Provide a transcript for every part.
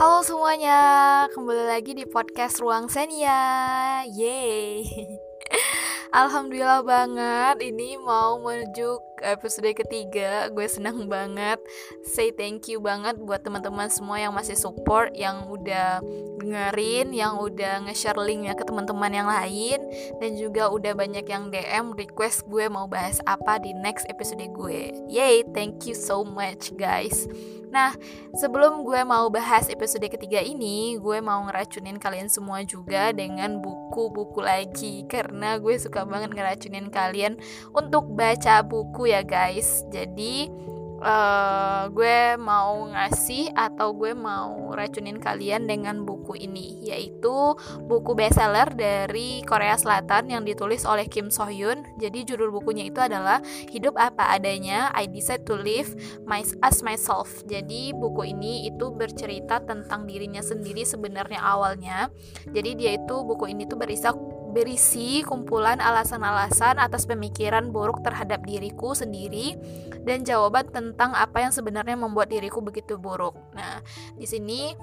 Halo semuanya, kembali lagi di podcast Ruang Senia. Yeay. Alhamdulillah banget, ini mau menuju episode ketiga. Gue senang banget. Say thank you banget buat teman-teman semua yang masih support, yang udah dengerin, yang udah nge-share linknya ke teman-teman yang lain, dan juga udah banyak yang DM request gue mau bahas apa di next episode gue. Yay, thank you so much guys. Nah, sebelum gue mau bahas episode ketiga ini, gue mau ngeracunin kalian semua juga dengan buku-buku lagi karena gue suka banget ngeracunin kalian untuk baca buku ya guys. Jadi uh, gue mau ngasih atau gue mau racunin kalian dengan buku ini yaitu buku bestseller dari Korea Selatan yang ditulis oleh Kim So Hyun. Jadi judul bukunya itu adalah Hidup Apa Adanya I Decide to Live My As Myself. Jadi buku ini itu bercerita tentang dirinya sendiri sebenarnya awalnya. Jadi dia itu buku ini tuh berisi berisi kumpulan alasan-alasan atas pemikiran buruk terhadap diriku sendiri dan jawaban tentang apa yang sebenarnya membuat diriku begitu buruk. Nah, di sini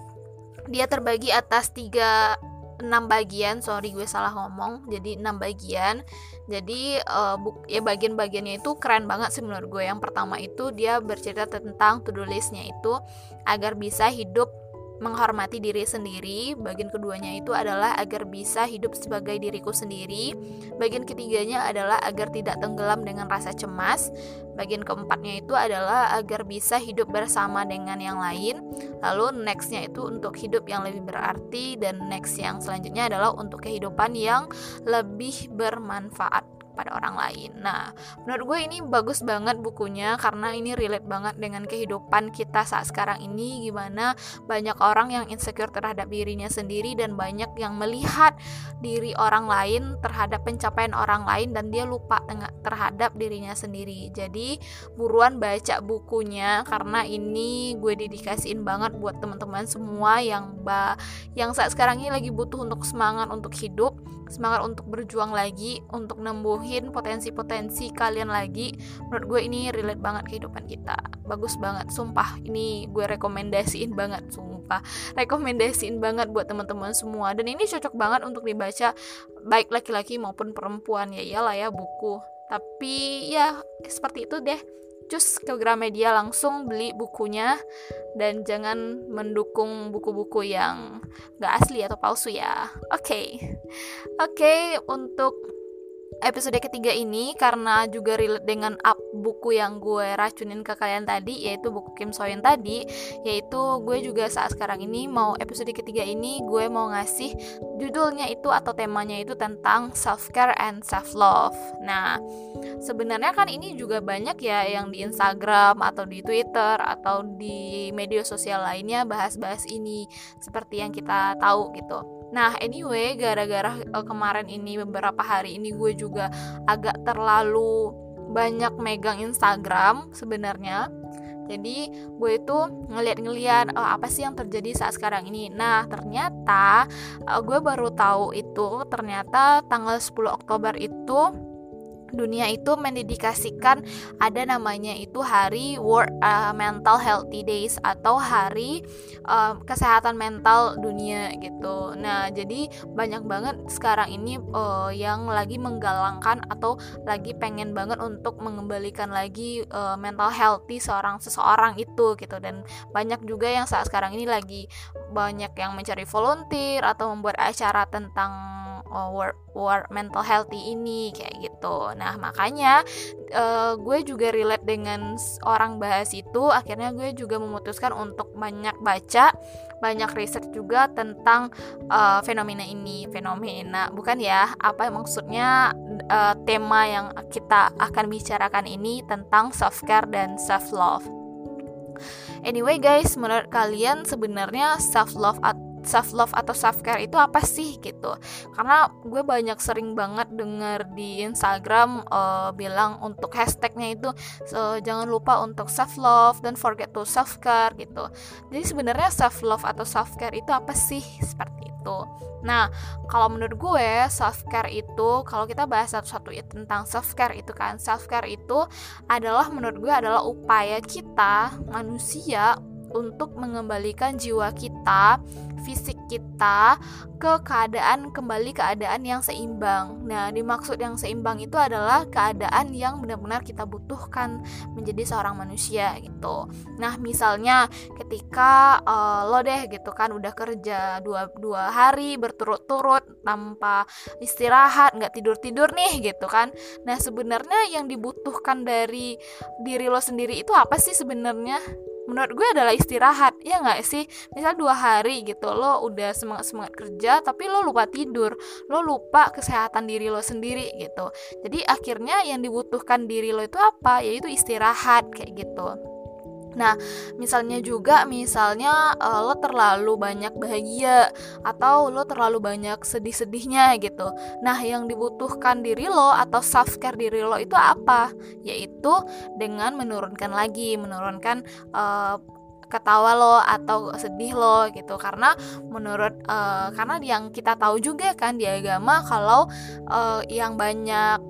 dia terbagi atas tiga enam bagian. Sorry gue salah ngomong. Jadi enam bagian. Jadi uh, buk, ya bagian-bagiannya itu keren banget sih menurut gue. Yang pertama itu dia bercerita tentang to do listnya itu agar bisa hidup menghormati diri sendiri. Bagian keduanya itu adalah agar bisa hidup sebagai diriku sendiri. Bagian ketiganya adalah agar tidak tenggelam dengan rasa cemas. Bagian keempatnya itu adalah agar bisa hidup bersama dengan yang lain. Lalu nextnya itu untuk hidup yang lebih berarti dan next yang selanjutnya adalah untuk kehidupan yang lebih bermanfaat pada orang lain. Nah, menurut gue ini bagus banget bukunya karena ini relate banget dengan kehidupan kita saat sekarang ini gimana banyak orang yang insecure terhadap dirinya sendiri dan banyak yang melihat diri orang lain terhadap pencapaian orang lain dan dia lupa terhadap dirinya sendiri. Jadi, buruan baca bukunya karena ini gue dedikasiin banget buat teman-teman semua yang ba yang saat sekarang ini lagi butuh untuk semangat untuk hidup, semangat untuk berjuang lagi, untuk nembuh nambahin potensi-potensi kalian lagi menurut gue ini relate banget kehidupan kita. Bagus banget sumpah. Ini gue rekomendasiin banget sumpah. Rekomendasiin banget buat teman-teman semua. Dan ini cocok banget untuk dibaca baik laki-laki maupun perempuan. Ya iyalah ya buku. Tapi ya seperti itu deh. Cus ke Gramedia langsung beli bukunya. Dan jangan mendukung buku-buku yang gak asli atau palsu ya. Oke. Okay. oke okay, untuk episode ketiga ini karena juga relate dengan up buku yang gue racunin ke kalian tadi yaitu buku Kim Soyeon tadi yaitu gue juga saat sekarang ini mau episode ketiga ini gue mau ngasih judulnya itu atau temanya itu tentang self care and self love. Nah, sebenarnya kan ini juga banyak ya yang di Instagram atau di Twitter atau di media sosial lainnya bahas-bahas ini seperti yang kita tahu gitu. Nah, anyway, gara-gara uh, kemarin ini beberapa hari ini gue juga agak terlalu banyak megang Instagram sebenarnya. Jadi gue itu ngeliat-ngeliat uh, apa sih yang terjadi saat sekarang ini. Nah ternyata uh, gue baru tahu itu ternyata tanggal 10 Oktober itu dunia itu mendedikasikan ada namanya itu hari World uh, Mental Healthy Days atau hari uh, kesehatan mental dunia gitu. Nah, jadi banyak banget sekarang ini uh, yang lagi menggalangkan atau lagi pengen banget untuk mengembalikan lagi uh, mental healthy seorang seseorang itu gitu dan banyak juga yang saat sekarang ini lagi banyak yang mencari volunteer atau membuat acara tentang work work mental healthy ini kayak gitu. Nah makanya uh, gue juga relate dengan orang bahas itu. Akhirnya gue juga memutuskan untuk banyak baca, banyak riset juga tentang uh, fenomena ini. Fenomena bukan ya? Apa maksudnya uh, tema yang kita akan bicarakan ini tentang self care dan self love. Anyway guys, menurut kalian sebenarnya self love atau self love atau self care itu apa sih gitu. Karena gue banyak sering banget denger di Instagram uh, bilang untuk hashtagnya itu so, jangan lupa untuk self love dan forget to self care gitu. Jadi sebenarnya self love atau self care itu apa sih? Seperti itu. Nah kalau menurut gue self care itu kalau kita bahas satu-satu tentang self care itu kan self care itu adalah menurut gue adalah upaya kita manusia untuk mengembalikan jiwa kita, fisik kita ke keadaan kembali keadaan yang seimbang. Nah, dimaksud yang seimbang itu adalah keadaan yang benar-benar kita butuhkan menjadi seorang manusia gitu. Nah, misalnya ketika uh, lo deh gitu kan udah kerja dua, dua hari berturut-turut tanpa istirahat, nggak tidur-tidur nih gitu kan. Nah, sebenarnya yang dibutuhkan dari diri lo sendiri itu apa sih sebenarnya? Menurut gue adalah istirahat ya nggak sih? Misal dua hari gitu lo udah semangat semangat kerja tapi lo lupa tidur lo lupa kesehatan diri lo sendiri gitu. Jadi akhirnya yang dibutuhkan diri lo itu apa? Yaitu istirahat kayak gitu Nah, misalnya juga misalnya uh, lo terlalu banyak bahagia atau lo terlalu banyak sedih-sedihnya gitu. Nah, yang dibutuhkan diri lo atau self care diri lo itu apa? Yaitu dengan menurunkan lagi, menurunkan uh, ketawa lo atau sedih lo gitu karena menurut uh, karena yang kita tahu juga kan di agama kalau uh, yang banyak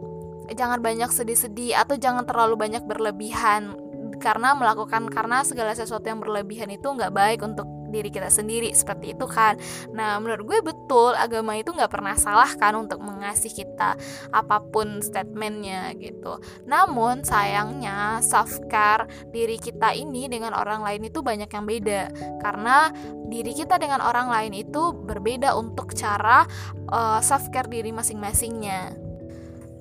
jangan banyak sedih-sedih atau jangan terlalu banyak berlebihan karena melakukan karena segala sesuatu yang berlebihan itu nggak baik untuk diri kita sendiri seperti itu kan. Nah menurut gue betul agama itu nggak pernah salah kan untuk mengasih kita apa pun statementnya gitu. Namun sayangnya self diri kita ini dengan orang lain itu banyak yang beda. Karena diri kita dengan orang lain itu berbeda untuk cara uh, self care diri masing-masingnya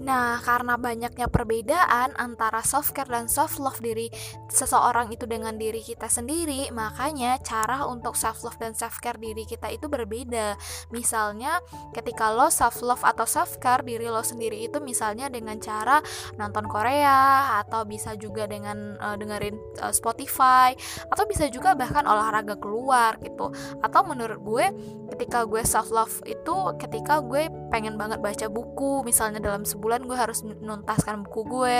Nah, karena banyaknya perbedaan antara self care dan self love diri seseorang itu dengan diri kita sendiri, makanya cara untuk self love dan self care diri kita itu berbeda. Misalnya, ketika lo self love atau self care diri lo sendiri itu misalnya dengan cara nonton Korea atau bisa juga dengan uh, dengerin uh, Spotify atau bisa juga bahkan olahraga keluar gitu. Atau menurut gue, ketika gue self love itu ketika gue pengen banget baca buku misalnya dalam sebulan bulan gue harus nuntaskan buku gue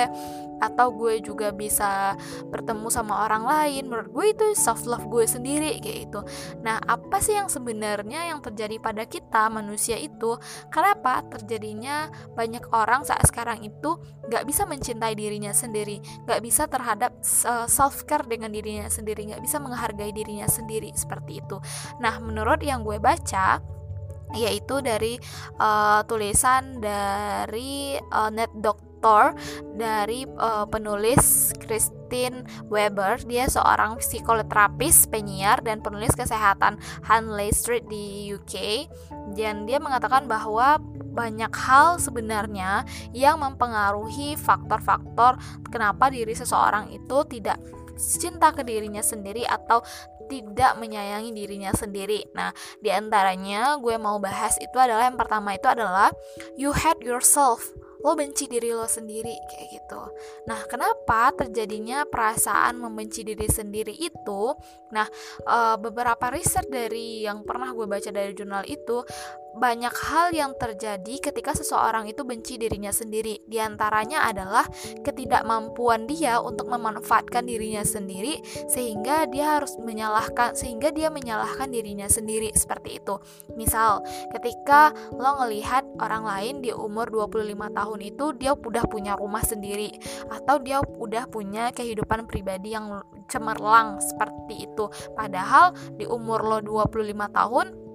atau gue juga bisa bertemu sama orang lain. Menurut gue itu self love gue sendiri kayak itu nah apa sih yang sebenarnya yang terjadi pada kita manusia itu? Kenapa terjadinya banyak orang saat sekarang itu nggak bisa mencintai dirinya sendiri nggak bisa terhadap uh, self care dengan dirinya sendiri nggak bisa menghargai dirinya sendiri seperti itu. Nah menurut yang gue baca yaitu dari uh, tulisan dari uh, net doktor dari uh, penulis Christine Weber. Dia seorang psikoterapis penyiar dan penulis kesehatan Hanley Street di UK dan dia mengatakan bahwa banyak hal sebenarnya yang mempengaruhi faktor-faktor kenapa diri seseorang itu tidak cinta ke dirinya sendiri atau tidak menyayangi dirinya sendiri. Nah, di antaranya gue mau bahas itu adalah yang pertama itu adalah you hate yourself lo benci diri lo sendiri kayak gitu. Nah, kenapa terjadinya perasaan membenci diri sendiri itu? Nah, e, beberapa riset dari yang pernah gue baca dari jurnal itu banyak hal yang terjadi ketika seseorang itu benci dirinya sendiri. Di antaranya adalah ketidakmampuan dia untuk memanfaatkan dirinya sendiri sehingga dia harus menyalahkan sehingga dia menyalahkan dirinya sendiri seperti itu. Misal, ketika lo ngelihat orang lain di umur 25 tahun itu dia udah punya rumah sendiri atau dia udah punya kehidupan pribadi yang cemerlang seperti itu. Padahal di umur lo 25 tahun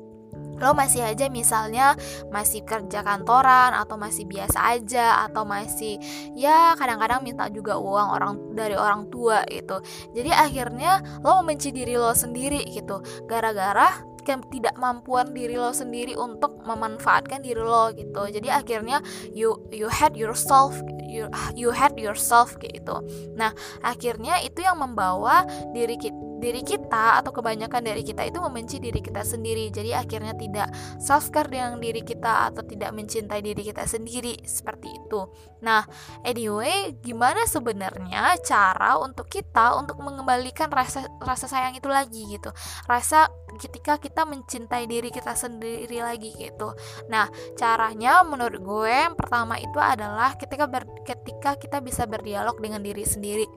lo masih aja misalnya masih kerja kantoran atau masih biasa aja atau masih ya kadang-kadang minta juga uang orang dari orang tua gitu. Jadi akhirnya lo membenci diri lo sendiri gitu. Gara-gara ketidakmampuan diri lo sendiri untuk memanfaatkan diri lo gitu. Jadi akhirnya you you hate yourself you you hate yourself gitu. Nah akhirnya itu yang membawa diri kita diri kita atau kebanyakan dari kita itu membenci diri kita sendiri. Jadi akhirnya tidak self care dengan diri kita atau tidak mencintai diri kita sendiri. Seperti itu. Nah anyway gimana sebenarnya cara untuk kita untuk mengembalikan rasa rasa sayang itu lagi gitu? Rasa ketika kita mencintai diri kita sendiri lagi gitu. Nah, caranya menurut gue yang pertama itu adalah ketika ber, ketika kita bisa berdialog dengan diri sendiri.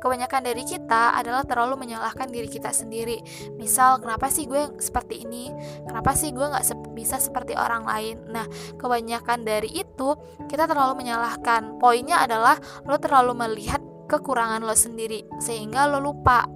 Kebanyakan dari kita adalah terlalu menyalahkan diri kita sendiri. Misal, kenapa sih gue seperti ini? Kenapa sih gue nggak se bisa seperti orang lain? Nah, kebanyakan dari itu kita terlalu menyalahkan. Poinnya adalah lo terlalu melihat kekurangan lo sendiri sehingga lo lupa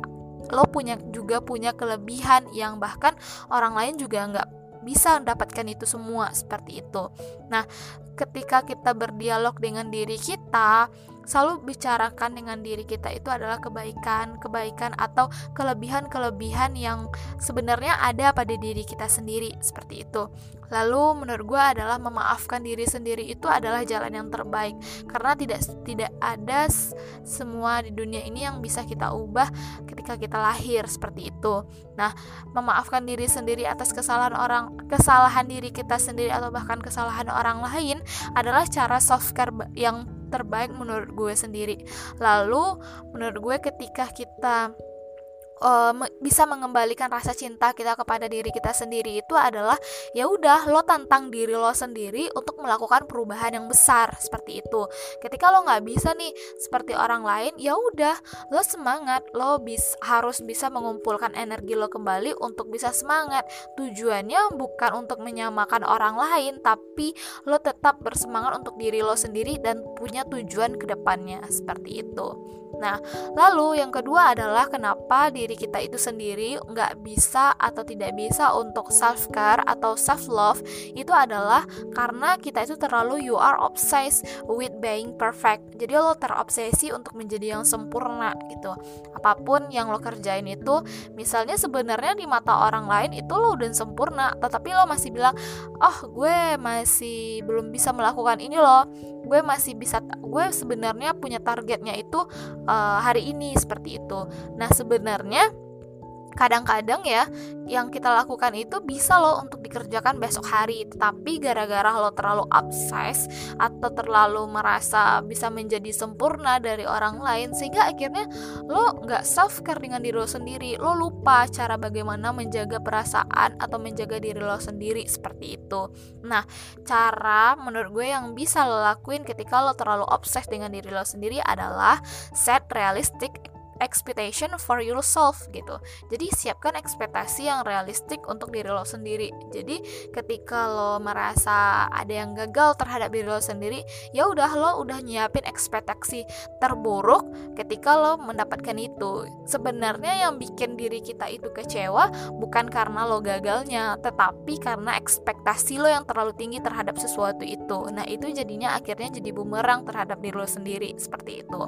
lo punya juga punya kelebihan yang bahkan orang lain juga nggak bisa mendapatkan itu semua seperti itu. Nah, ketika kita berdialog dengan diri kita, selalu bicarakan dengan diri kita itu adalah kebaikan, kebaikan atau kelebihan-kelebihan yang sebenarnya ada pada diri kita sendiri seperti itu. Lalu menurut gue adalah memaafkan diri sendiri itu adalah jalan yang terbaik karena tidak tidak ada semua di dunia ini yang bisa kita ubah ketika kita lahir seperti itu. Nah, memaafkan diri sendiri atas kesalahan orang, kesalahan diri kita sendiri atau bahkan kesalahan orang lain adalah cara self care yang terbaik menurut gue sendiri. Lalu menurut gue ketika kita uh, bisa mengembalikan rasa cinta kita kepada diri kita sendiri itu adalah ya udah lo tantang diri lo sendiri untuk melakukan perubahan yang besar seperti itu. Ketika lo nggak bisa nih seperti orang lain ya udah lo semangat lo bis harus bisa mengumpulkan energi lo kembali untuk bisa semangat. Tujuannya bukan untuk menyamakan orang lain tapi lo tetap bersemangat untuk diri lo sendiri dan punya tujuan ke depannya seperti itu. Nah lalu yang kedua adalah kenapa diri diri kita itu sendiri nggak bisa atau tidak bisa untuk self care atau self love itu adalah karena kita itu terlalu you are obsessed with being perfect. Jadi lo terobsesi untuk menjadi yang sempurna gitu. Apa pun yang lo kerjain itu misalnya sebenarnya di mata orang lain itu lo udah sempurna tetapi lo masih bilang oh gue masih belum bisa melakukan ini loh. Gue masih bisa gue sebenarnya punya targetnya itu uh, hari ini seperti itu. Nah sebenarnya kadang-kadang ya yang kita lakukan itu bisa loh untuk dikerjakan besok hari. Tapi gara-gara lo terlalu obses atau terlalu merasa bisa menjadi sempurna dari orang lain sehingga akhirnya lo nggak self care dengan diri lo sendiri. Lo lupa cara bagaimana menjaga perasaan atau menjaga diri lo sendiri seperti itu. Nah cara menurut gue yang bisa lo lakuin ketika lo terlalu obses dengan diri lo sendiri adalah set realistic expectation for yourself gitu. Jadi siapkan ekspektasi yang realistik untuk diri lo sendiri. Jadi ketika lo merasa ada yang gagal terhadap diri lo sendiri, ya udah lo udah nyiapin ekspektasi terburuk ketika lo mendapatkan itu. Sebenarnya yang bikin diri kita itu kecewa bukan karena lo gagalnya, tetapi karena ekspektasi lo yang terlalu tinggi terhadap sesuatu itu. Nah, itu jadinya akhirnya jadi bumerang terhadap diri lo sendiri seperti itu.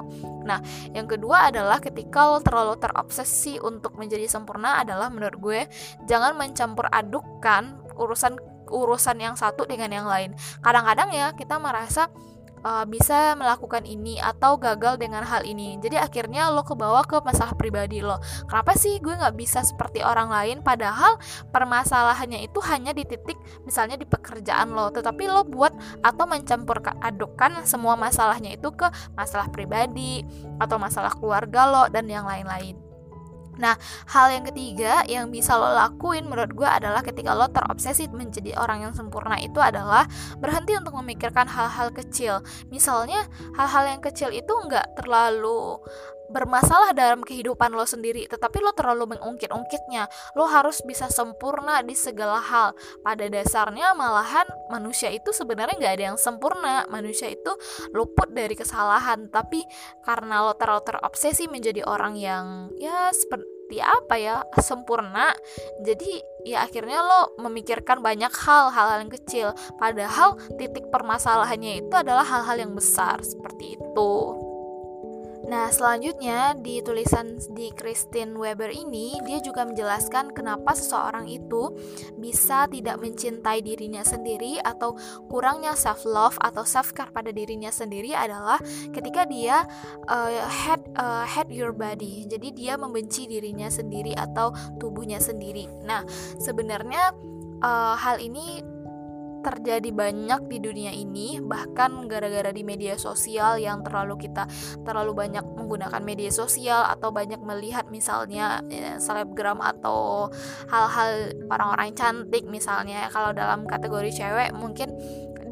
Nah, yang kedua adalah ketika kalau terlalu terobsesi untuk menjadi sempurna adalah menurut gue jangan mencampur adukkan urusan urusan yang satu dengan yang lain. Kadang-kadang ya kita merasa uh, bisa melakukan ini atau gagal dengan hal ini. Jadi akhirnya lo kebawa ke masalah pribadi lo. Kenapa sih gue nggak bisa seperti orang lain? Padahal permasalahannya itu hanya di titik misalnya di pekerjaan lo. Tetapi lo buat atau mencampur adukkan semua masalahnya itu ke masalah pribadi atau masalah keluarga lo dan yang lain-lain Nah, hal yang ketiga yang bisa lo lakuin menurut gue adalah ketika lo terobsesi menjadi orang yang sempurna itu adalah berhenti untuk memikirkan hal-hal kecil. Misalnya, hal-hal yang kecil itu nggak terlalu bermasalah dalam kehidupan lo sendiri, tetapi lo terlalu mengungkit-ungkitnya. Lo harus bisa sempurna di segala hal. Pada dasarnya malahan manusia itu sebenarnya nggak ada yang sempurna. Manusia itu luput dari kesalahan, tapi karena lo terlalu terobsesi menjadi orang yang ya seperti apa ya sempurna jadi ya akhirnya lo memikirkan banyak hal hal-hal yang kecil padahal titik permasalahannya itu adalah hal-hal yang besar seperti itu Nah, selanjutnya di tulisan di Christine Weber ini, dia juga menjelaskan kenapa seseorang itu bisa tidak mencintai dirinya sendiri atau kurangnya self love atau self care pada dirinya sendiri adalah ketika dia uh, hate uh, hate your body. Jadi dia membenci dirinya sendiri atau tubuhnya sendiri. Nah, sebenarnya uh, hal ini terjadi banyak di dunia ini bahkan gara-gara di media sosial yang terlalu kita terlalu banyak menggunakan media sosial atau banyak melihat misalnya ya, selebgram atau hal-hal orang-orang cantik misalnya. Kalau dalam kategori cewek mungkin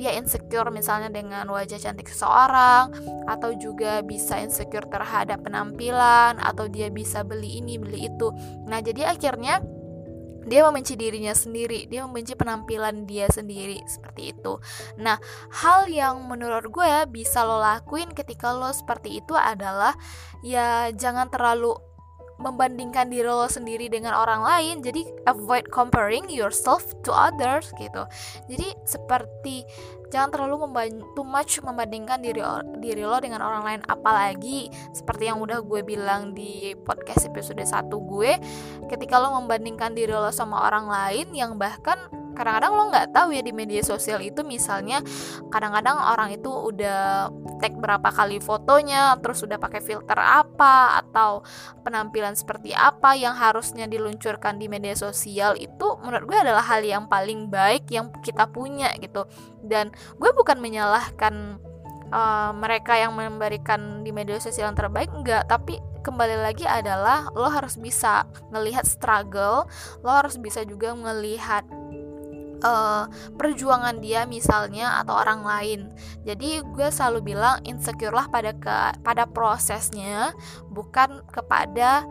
dia insecure misalnya dengan wajah cantik seseorang atau juga bisa insecure terhadap penampilan atau dia bisa beli ini beli itu. Nah jadi akhirnya dia membenci dirinya sendiri, dia membenci penampilan dia sendiri seperti itu. Nah, hal yang menurut gue bisa lo lakuin ketika lo seperti itu adalah ya jangan terlalu membandingkan diri lo sendiri dengan orang lain jadi avoid comparing yourself to others gitu. Jadi seperti jangan terlalu too much membandingkan diri diri lo dengan orang lain. Apalagi seperti yang udah gue bilang di podcast episode 1 gue ketika lo membandingkan diri lo sama orang lain yang bahkan kadang-kadang lo nggak tahu ya di media sosial itu misalnya kadang-kadang orang itu udah tag berapa kali fotonya terus udah pakai filter apa atau penampilan seperti apa yang harusnya diluncurkan di media sosial itu menurut gue adalah hal yang paling baik yang kita punya gitu. Dan gue bukan menyalahkan uh, mereka yang memberikan di media sosial yang terbaik enggak tapi kembali lagi adalah lo harus bisa ngelihat struggle lo harus bisa juga melihat uh, perjuangan dia misalnya atau orang lain. Jadi gue selalu bilang insecure lah pada ke pada prosesnya bukan kepada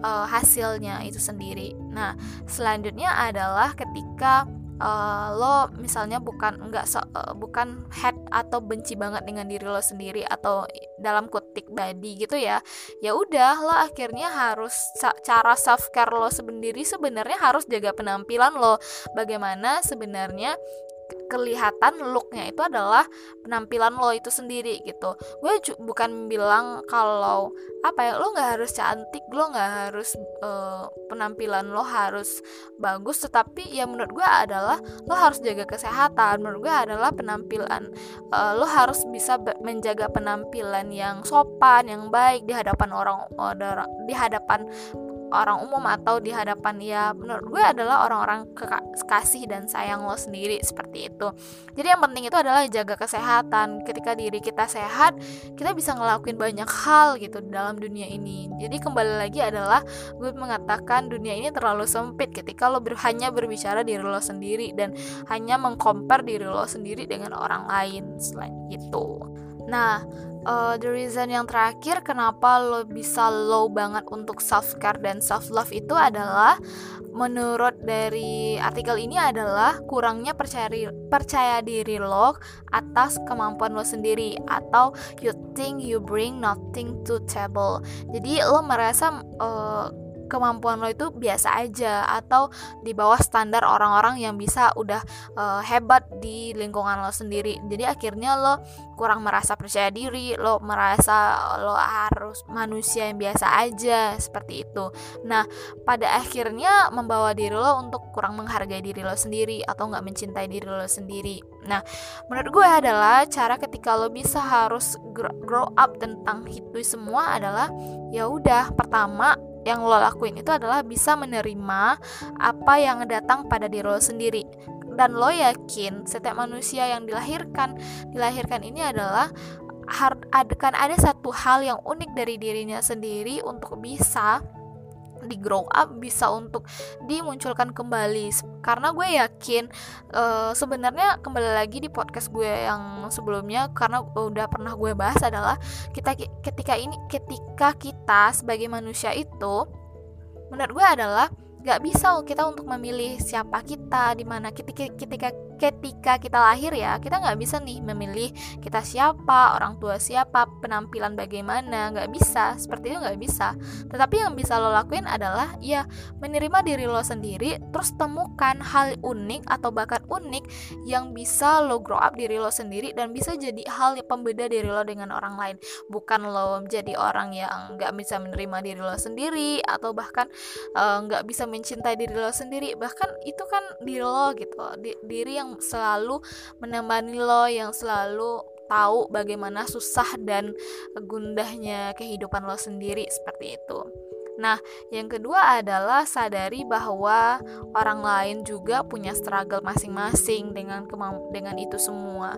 uh, hasilnya itu sendiri. Nah selanjutnya adalah ketika uh, lo misalnya bukan enggak uh, bukan head atau benci banget dengan diri lo sendiri atau dalam kutik body gitu ya ya udah lo akhirnya harus cara self care lo sendiri sebenarnya harus jaga penampilan lo. Bagaimana sebenarnya kelihatan looknya itu adalah penampilan lo itu sendiri gitu. Gue bukan bilang kalau apa ya lo nggak harus cantik lo nggak harus uh, penampilan lo harus bagus tetapi ya menurut gue adalah lo harus jaga kesehatan. Menurut gue adalah penampilan uh, lo harus bisa menjaga penampilan yang sopan yang baik di hadapan orang di hadapan orang umum atau di hadapan ya menurut gue adalah orang-orang kasih dan sayang lo sendiri seperti itu. Jadi yang penting itu adalah jaga kesehatan. Ketika diri kita sehat kita bisa ngelakuin banyak hal gitu dalam dunia ini. Jadi kembali lagi adalah gue mengatakan dunia ini terlalu sempit ketika lo ber hanya berbicara diri lo sendiri dan hanya mengkompar diri lo sendiri dengan orang lain selain itu. Nah uh, the reason yang terakhir kenapa lo bisa low banget untuk self care dan self love itu adalah menurut dari artikel ini adalah kurangnya percaya percaya diri lo atas kemampuan lo sendiri atau you think you bring nothing to table. Jadi lo merasa uh, kemampuan lo itu biasa aja atau di bawah standar orang-orang yang bisa udah uh, hebat di lingkungan lo sendiri. Jadi akhirnya lo kurang merasa percaya diri lo merasa lo harus manusia yang biasa aja seperti itu. Nah pada akhirnya membawa diri lo untuk kurang menghargai diri lo sendiri atau nggak mencintai diri lo sendiri. Nah menurut gue adalah cara ketika lo bisa harus grow up tentang itu semua adalah ya udah pertama yang lo lakuin itu adalah bisa menerima apa yang datang pada diri lo sendiri. Dan lo yakin setiap manusia yang dilahirkan dilahirkan ini adalah akan ada satu hal yang unik dari dirinya sendiri untuk bisa di grow up bisa untuk dimunculkan kembali. Karena gue yakin uh, sebenarnya kembali lagi di podcast gue yang sebelumnya karena udah pernah gue bahas adalah kita ketika ini ketika kita sebagai manusia itu menurut gue adalah gak bisa kita untuk memilih siapa kita di mana ketika ketika ketika kita lahir ya kita nggak bisa nih memilih kita siapa orang tua siapa penampilan bagaimana nggak bisa seperti itu nggak bisa. Tetapi yang bisa lo lakuin adalah ya menerima diri lo sendiri terus temukan hal unik atau bakat unik yang bisa lo grow up diri lo sendiri dan bisa jadi hal yang pembeda diri lo dengan orang lain. Bukan lo menjadi orang yang nggak bisa menerima diri lo sendiri atau bahkan eh, nggak uh, bisa mencintai diri lo sendiri. Bahkan itu kan diri lo gitu di, diri yang selalu menemani lo yang selalu tahu bagaimana susah dan gundahnya kehidupan lo sendiri seperti itu Nah, yang kedua adalah sadari bahwa orang lain juga punya struggle masing-masing dengan dengan itu semua.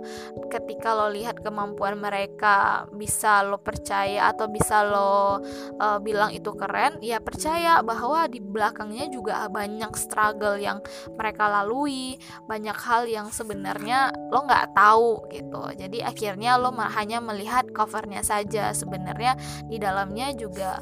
Ketika lo lihat kemampuan mereka bisa lo percaya atau bisa lo uh, bilang itu keren, ya percaya bahwa di belakangnya juga banyak struggle yang mereka lalui, banyak hal yang sebenarnya lo nggak tahu gitu. Jadi akhirnya lo hanya melihat covernya saja, sebenarnya di dalamnya juga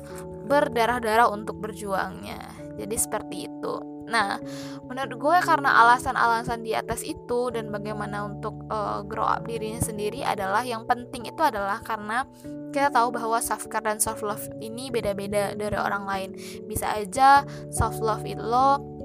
berdarah-darah untuk berjuangnya. Jadi seperti itu. Nah menurut gue karena alasan-alasan di atas itu dan bagaimana untuk uh, grow up dirinya sendiri adalah yang penting itu adalah karena kita tahu bahwa self care dan self love ini beda-beda dari orang lain. Bisa aja self love itu lo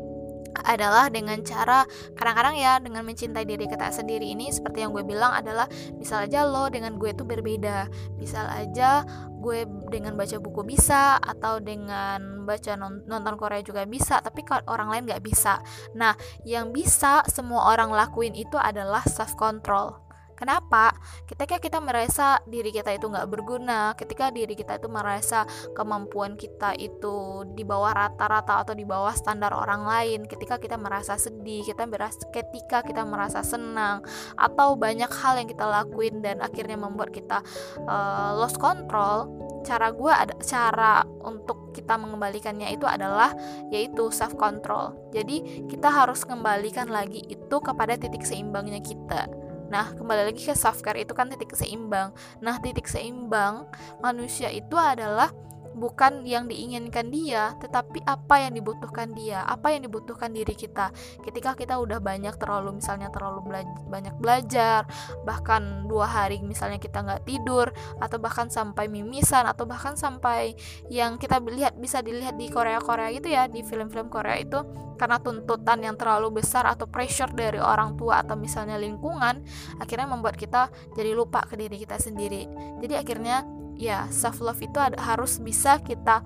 adalah dengan cara kadang-kadang ya dengan mencintai diri kita sendiri ini seperti yang gue bilang adalah misal aja lo dengan gue itu berbeda. Misal aja gue dengan baca buku bisa atau dengan baca nonton Korea juga bisa tapi kalau orang lain nggak bisa. Nah yang bisa semua orang lakuin itu adalah self control Kenapa? Ketika kita merasa diri kita itu nggak berguna, ketika diri kita itu merasa kemampuan kita itu di bawah rata-rata atau di bawah standar orang lain, ketika kita merasa sedih, kita merasa ketika kita merasa senang, atau banyak hal yang kita lakuin dan akhirnya membuat kita uh, lost control, cara gue ada cara untuk kita mengembalikannya itu adalah yaitu self control. Jadi kita harus kembalikan lagi itu kepada titik seimbangnya kita. Nah, kembali lagi ke self care itu kan titik seimbang. Nah, titik seimbang manusia itu adalah bukan yang diinginkan dia, tetapi apa yang dibutuhkan dia, apa yang dibutuhkan diri kita. Ketika kita udah banyak terlalu misalnya terlalu bela banyak belajar, bahkan dua hari misalnya kita nggak tidur, atau bahkan sampai mimisan, atau bahkan sampai yang kita lihat bisa dilihat di Korea Korea gitu ya, di film-film Korea itu karena tuntutan yang terlalu besar atau pressure dari orang tua atau misalnya lingkungan, akhirnya membuat kita jadi lupa ke diri kita sendiri. Jadi akhirnya ya self love itu ada, harus bisa kita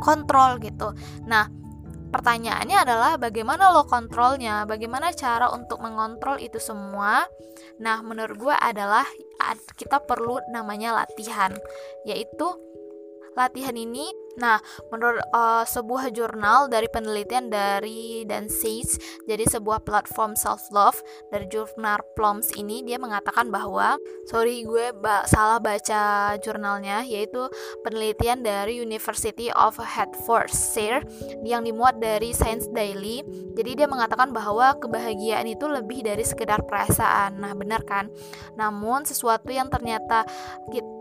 kontrol gitu. Nah pertanyaannya adalah bagaimana lo kontrolnya? Bagaimana cara untuk mengontrol itu semua? Nah menurut gue adalah kita perlu namanya latihan yaitu latihan ini Nah, menurut uh, sebuah jurnal dari penelitian dari dan Says, jadi sebuah platform self love dari jurnal PLOMS ini dia mengatakan bahwa sorry gue ba salah baca jurnalnya yaitu penelitian dari University of Hertfordshire yang dimuat dari Science Daily. Jadi dia mengatakan bahwa kebahagiaan itu lebih dari sekedar perasaan. Nah, benar kan? Namun sesuatu yang ternyata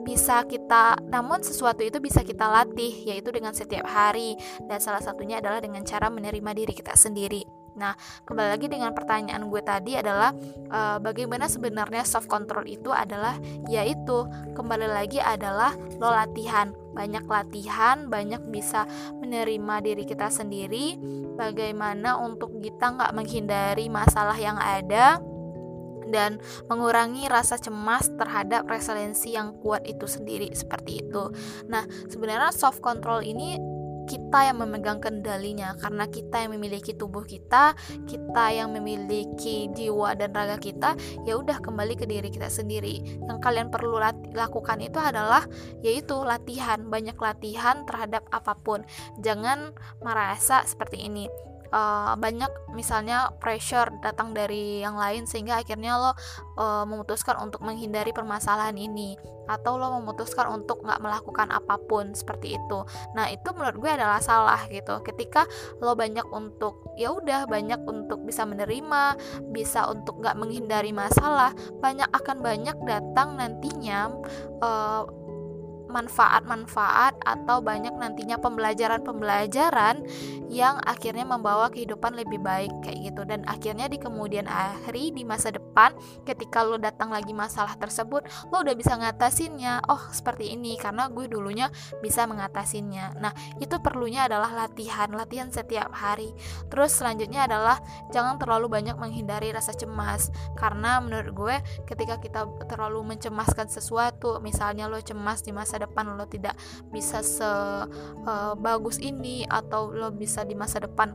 bisa kita namun sesuatu itu bisa kita latih yaitu itu dengan setiap hari. Dan salah satunya adalah dengan cara menerima diri kita sendiri. Nah, kembali lagi dengan pertanyaan gue tadi adalah uh, bagaimana sebenarnya self control itu adalah yaitu kembali lagi adalah lo latihan, banyak latihan, banyak bisa menerima diri kita sendiri, bagaimana untuk kita nggak menghindari masalah yang ada, dan mengurangi rasa cemas terhadap resiliensi yang kuat itu sendiri seperti itu. Nah, sebenarnya soft control ini kita yang memegang kendalinya karena kita yang memiliki tubuh kita, kita yang memiliki jiwa dan raga kita, ya udah kembali ke diri kita sendiri. Yang kalian perlu lakukan itu adalah yaitu latihan, banyak latihan terhadap apa pun. Jangan merasa seperti ini uh, banyak misalnya pressure datang dari yang lain sehingga akhirnya lo uh, memutuskan untuk menghindari permasalahan ini atau lo memutuskan untuk nggak melakukan apa pun seperti itu. Nah itu menurut gue adalah salah gitu. Ketika lo banyak untuk ya udah banyak untuk bisa menerima bisa untuk nggak menghindari masalah banyak akan banyak datang nantinya uh, manfaat-manfaat atau banyak nantinya pembelajaran-pembelajaran yang akhirnya membawa kehidupan lebih baik kayak gitu. Dan akhirnya di kemudian hari di masa depan ketika lo datang lagi masalah tersebut lo udah bisa ngatasinnya oh seperti ini karena gue dulunya bisa mengatasinya nah itu perlunya adalah latihan latihan setiap hari. Terus selanjutnya adalah jangan terlalu banyak menghindari rasa cemas karena menurut gue ketika kita terlalu mencemaskan sesuatu misalnya lo cemas di masa depan lo tidak bisa sebagus uh, ini atau lo bisa di masa depan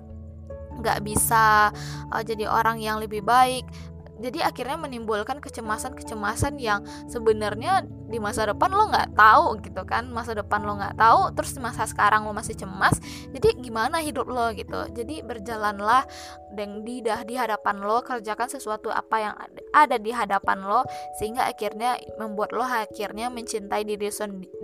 nggak bisa uh, jadi orang yang lebih baik. Jadi akhirnya menimbulkan kecemasan-kecemasan yang sebenarnya di masa depan lo nggak tahu gitu kan masa depan lo nggak tahu terus di masa sekarang lo masih cemas jadi gimana hidup lo gitu? Jadi berjalanlah dan di dah di hadapan lo kerjakan sesuatu apa yang ada di hadapan lo sehingga akhirnya membuat lo akhirnya mencintai diri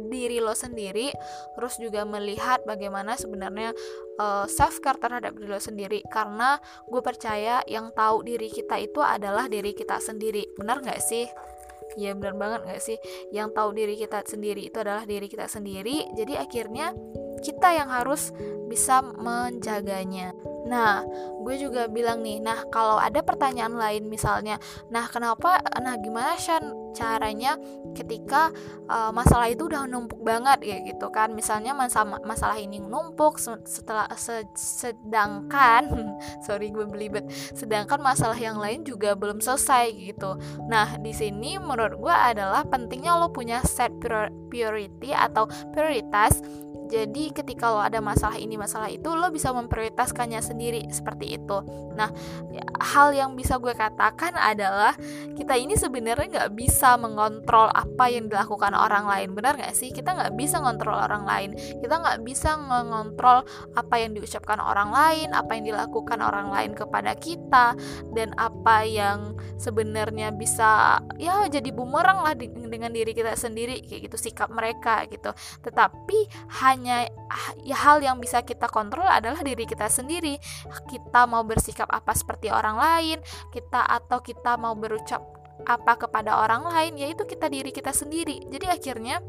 diri lo sendiri terus juga melihat bagaimana sebenarnya uh, eh, self care terhadap diri lo sendiri. Karena gue percaya yang tahu diri kita itu adalah diri kita sendiri. Benar nggak sih ya benar banget gak sih? Yang tahu diri kita sendiri itu adalah diri kita sendiri. Jadi akhirnya kita yang harus bisa menjaganya. Nah, gue juga bilang nih, nah kalau ada pertanyaan lain misalnya, nah kenapa, nah gimana Shan caranya ketika uh, masalah itu udah numpuk banget ya gitu kan, misalnya masalah masalah ini numpuk setelah se sedangkan, sorry gue belibet, sedangkan masalah yang lain juga belum selesai gitu. Nah di sini menurut gue adalah pentingnya lo punya set priority atau prioritas jadi ketika lo ada masalah ini masalah itu lo bisa memprioritaskannya sendiri seperti itu. Nah hal yang bisa gue katakan adalah kita ini sebenarnya nggak bisa mengontrol apa yang dilakukan orang lain. Benar nggak sih? Kita nggak bisa ngontrol orang lain. Kita nggak bisa mengontrol apa yang diucapkan orang lain, apa yang dilakukan orang lain kepada kita, dan apa yang sebenarnya bisa ya jadi bumerang lah dengan diri kita sendiri kayak gitu sikap mereka gitu. Tetapi hanya hanya ya, hal yang bisa kita kontrol adalah diri kita sendiri. Kita mau bersikap apa seperti orang lain, kita atau kita mau berucap apa kepada orang lain, yaitu kita diri kita sendiri. Jadi akhirnya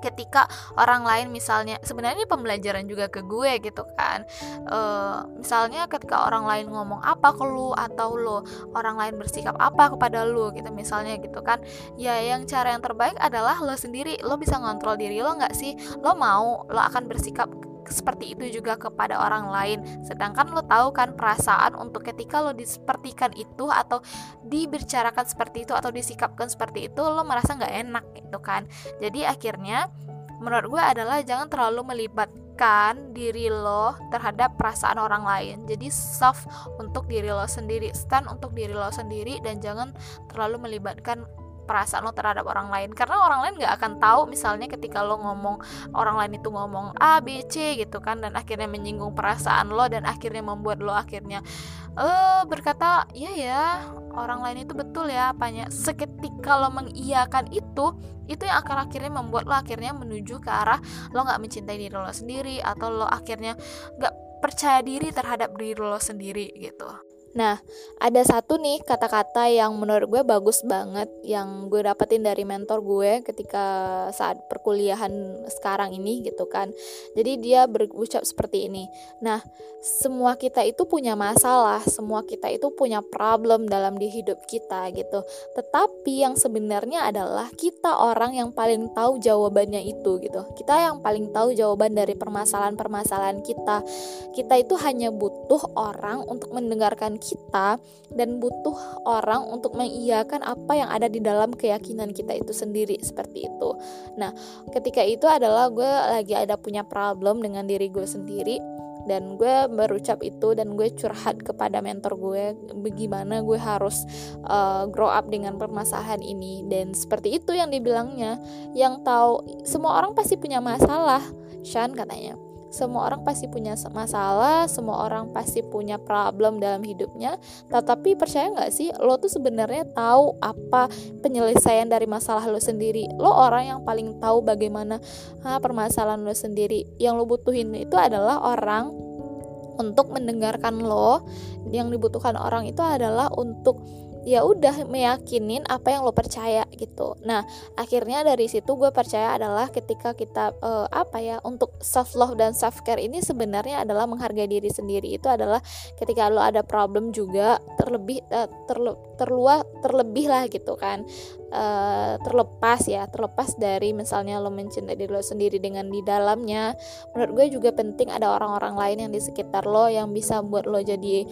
ketika orang lain misalnya sebenarnya ini pembelajaran juga ke gue gitu kan. E, misalnya ketika orang lain ngomong apa ke lu atau lo orang lain bersikap apa kepada lu gitu misalnya gitu kan. Ya yang cara yang terbaik adalah lo sendiri. Lo bisa ngontrol diri lo nggak sih? Lo mau lo akan bersikap seperti itu juga kepada orang lain. Sedangkan lo tahu kan perasaan untuk ketika lo disepertikan itu atau dibicarakan seperti itu atau disikapkan seperti itu lo merasa nggak enak gitu kan. Jadi akhirnya menurut gue adalah jangan terlalu melibatkan diri lo terhadap perasaan orang lain. Jadi soft untuk diri lo sendiri stand untuk diri lo sendiri dan jangan terlalu melibatkan perasaan lo terhadap orang lain. Karena orang lain nggak akan tahu misalnya ketika lo ngomong orang lain itu ngomong A B C gitu kan dan akhirnya menyinggung perasaan lo dan akhirnya membuat lo akhirnya eh berkata ya ya orang lain itu betul ya apanya. Seketika lo mengiyakan itu itu yang akan akhirnya membuat lo akhirnya menuju ke arah lo nggak mencintai diri lo sendiri atau lo akhirnya nggak percaya diri terhadap diri lo sendiri gitu Nah, ada satu nih kata-kata yang menurut gue bagus banget yang gue dapetin dari mentor gue ketika saat perkuliahan sekarang ini gitu kan. Jadi dia berucap seperti ini. Nah, semua kita itu punya masalah, semua kita itu punya problem dalam di hidup kita gitu. Tetapi yang sebenarnya adalah kita orang yang paling tahu jawabannya itu gitu. Kita yang paling tahu jawaban dari permasalahan-permasalahan kita. Kita itu hanya butuh orang untuk mendengarkan kita dan butuh orang untuk mengiyakan apa yang ada di dalam keyakinan kita itu sendiri seperti itu. Nah, ketika itu adalah gue lagi ada punya problem dengan diri gue sendiri dan gue berucap itu dan gue curhat kepada mentor gue bagaimana gue harus uh, grow up dengan permasalahan ini. Dan seperti itu yang dibilangnya. Yang tahu semua orang pasti punya masalah Shan katanya semua orang pasti punya masalah, semua orang pasti punya problem dalam hidupnya. Tetapi percaya nggak sih, lo tuh sebenarnya tahu apa penyelesaian dari masalah lo sendiri. Lo orang yang paling tahu bagaimana ha, permasalahan lo sendiri. Yang lo butuhin itu adalah orang untuk mendengarkan lo. Yang dibutuhkan orang itu adalah untuk ya udah meyakinin apa yang lo percaya gitu. Nah akhirnya dari situ gue percaya adalah ketika kita uh, apa ya untuk self love dan self care ini sebenarnya adalah menghargai diri sendiri. Itu adalah ketika lo ada problem juga terlebih uh, terle terluar terlebih lah gitu kan. Uh, terlepas ya terlepas dari misalnya lo mencintai diri lo sendiri dengan di dalamnya. Menurut gue juga penting ada orang-orang lain yang di sekitar lo yang bisa buat lo jadi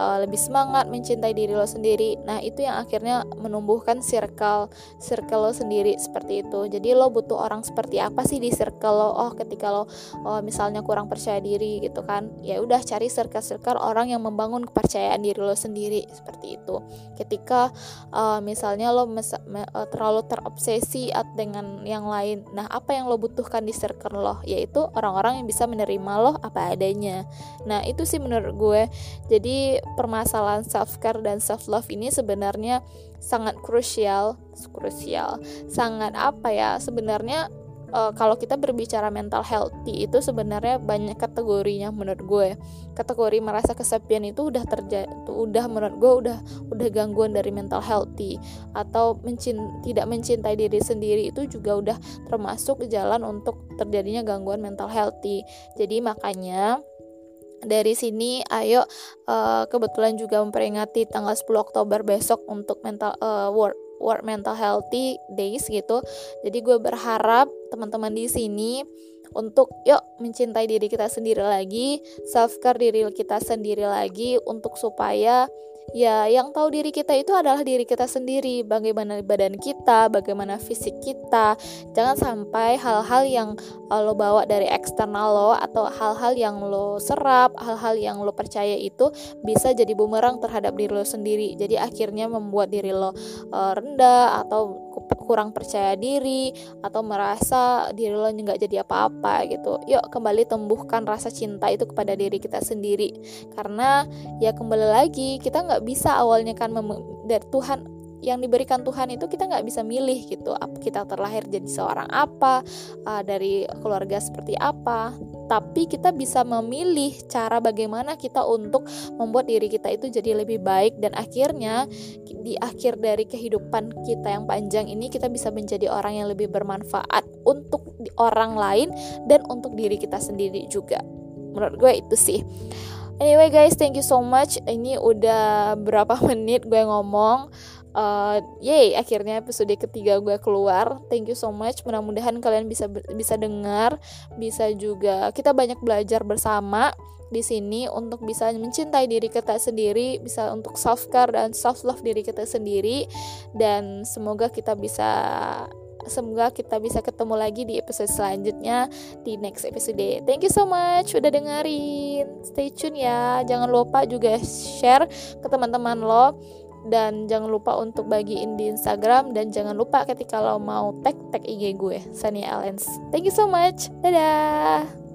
uh, lebih semangat mencintai diri lo sendiri. Nah itu yang akhirnya menumbuhkan circle circle lo sendiri seperti itu. Jadi lo butuh orang seperti apa sih di circle lo? Oh ketika lo oh, misalnya kurang percaya diri gitu kan ya udah cari circle circle orang yang membangun kepercayaan diri lo sendiri seperti itu. Ketika uh, misalnya lo mes me uh, terlalu terobsesi dengan yang lain nah apa yang lo butuhkan di circle lo? Yaitu orang-orang yang bisa menerima lo apa adanya. Nah itu sih menurut gue. Jadi permasalahan self care dan self love ini sebenarnya sangat krusial, krusial, sangat apa ya sebenarnya uh, kalau kita berbicara mental healthy itu sebenarnya banyak kategorinya menurut gue. Kategori merasa kesepian itu udah terjadi udah menurut gue udah udah gangguan dari mental healthy. Atau mencin tidak mencintai diri sendiri itu juga udah termasuk jalan untuk terjadinya gangguan mental healthy. Jadi makanya dari sini ayo uh, kebetulan juga memperingati tanggal 10 Oktober besok untuk mental uh, world World Mental Healthy Days gitu. Jadi gue berharap teman-teman di sini untuk yuk mencintai diri kita sendiri lagi, self care diri kita sendiri lagi untuk supaya ya yang tahu diri kita itu adalah diri kita sendiri bagaimana badan kita bagaimana fisik kita. Jangan sampai hal-hal yang uh, lo bawa dari eksternal lo atau hal-hal yang lo serap hal-hal yang lo percaya itu bisa jadi bumerang terhadap diri lo sendiri. Jadi akhirnya membuat diri lo uh, rendah atau kurang percaya diri atau merasa diri lo nggak jadi apa-apa gitu. Yuk kembali tumbuhkan rasa cinta itu kepada diri kita sendiri. Karena ya kembali lagi kita nggak bisa awalnya kan dari Tuhan yang diberikan Tuhan itu kita nggak bisa milih gitu. Kita terlahir jadi seorang apa uh, dari keluarga seperti apa tapi kita bisa memilih cara bagaimana kita untuk membuat diri kita itu jadi lebih baik. Dan akhirnya di akhir dari kehidupan kita yang panjang ini kita bisa menjadi orang yang lebih bermanfaat untuk orang lain dan untuk diri kita sendiri juga. Menurut gue itu sih. Anyway guys, thank you so much. Ini udah berapa menit gue ngomong uh, yay akhirnya episode ketiga gue keluar thank you so much mudah-mudahan kalian bisa bisa dengar bisa juga kita banyak belajar bersama di sini untuk bisa mencintai diri kita sendiri, bisa untuk self care dan self love diri kita sendiri dan semoga kita bisa semoga kita bisa ketemu lagi di episode selanjutnya di next episode. Thank you so much udah dengerin. Stay tune ya. Jangan lupa juga share ke teman-teman lo dan jangan lupa untuk bagiin di Instagram dan jangan lupa ketika lo mau tag tag IG gue Sania Alens thank you so much. Dadah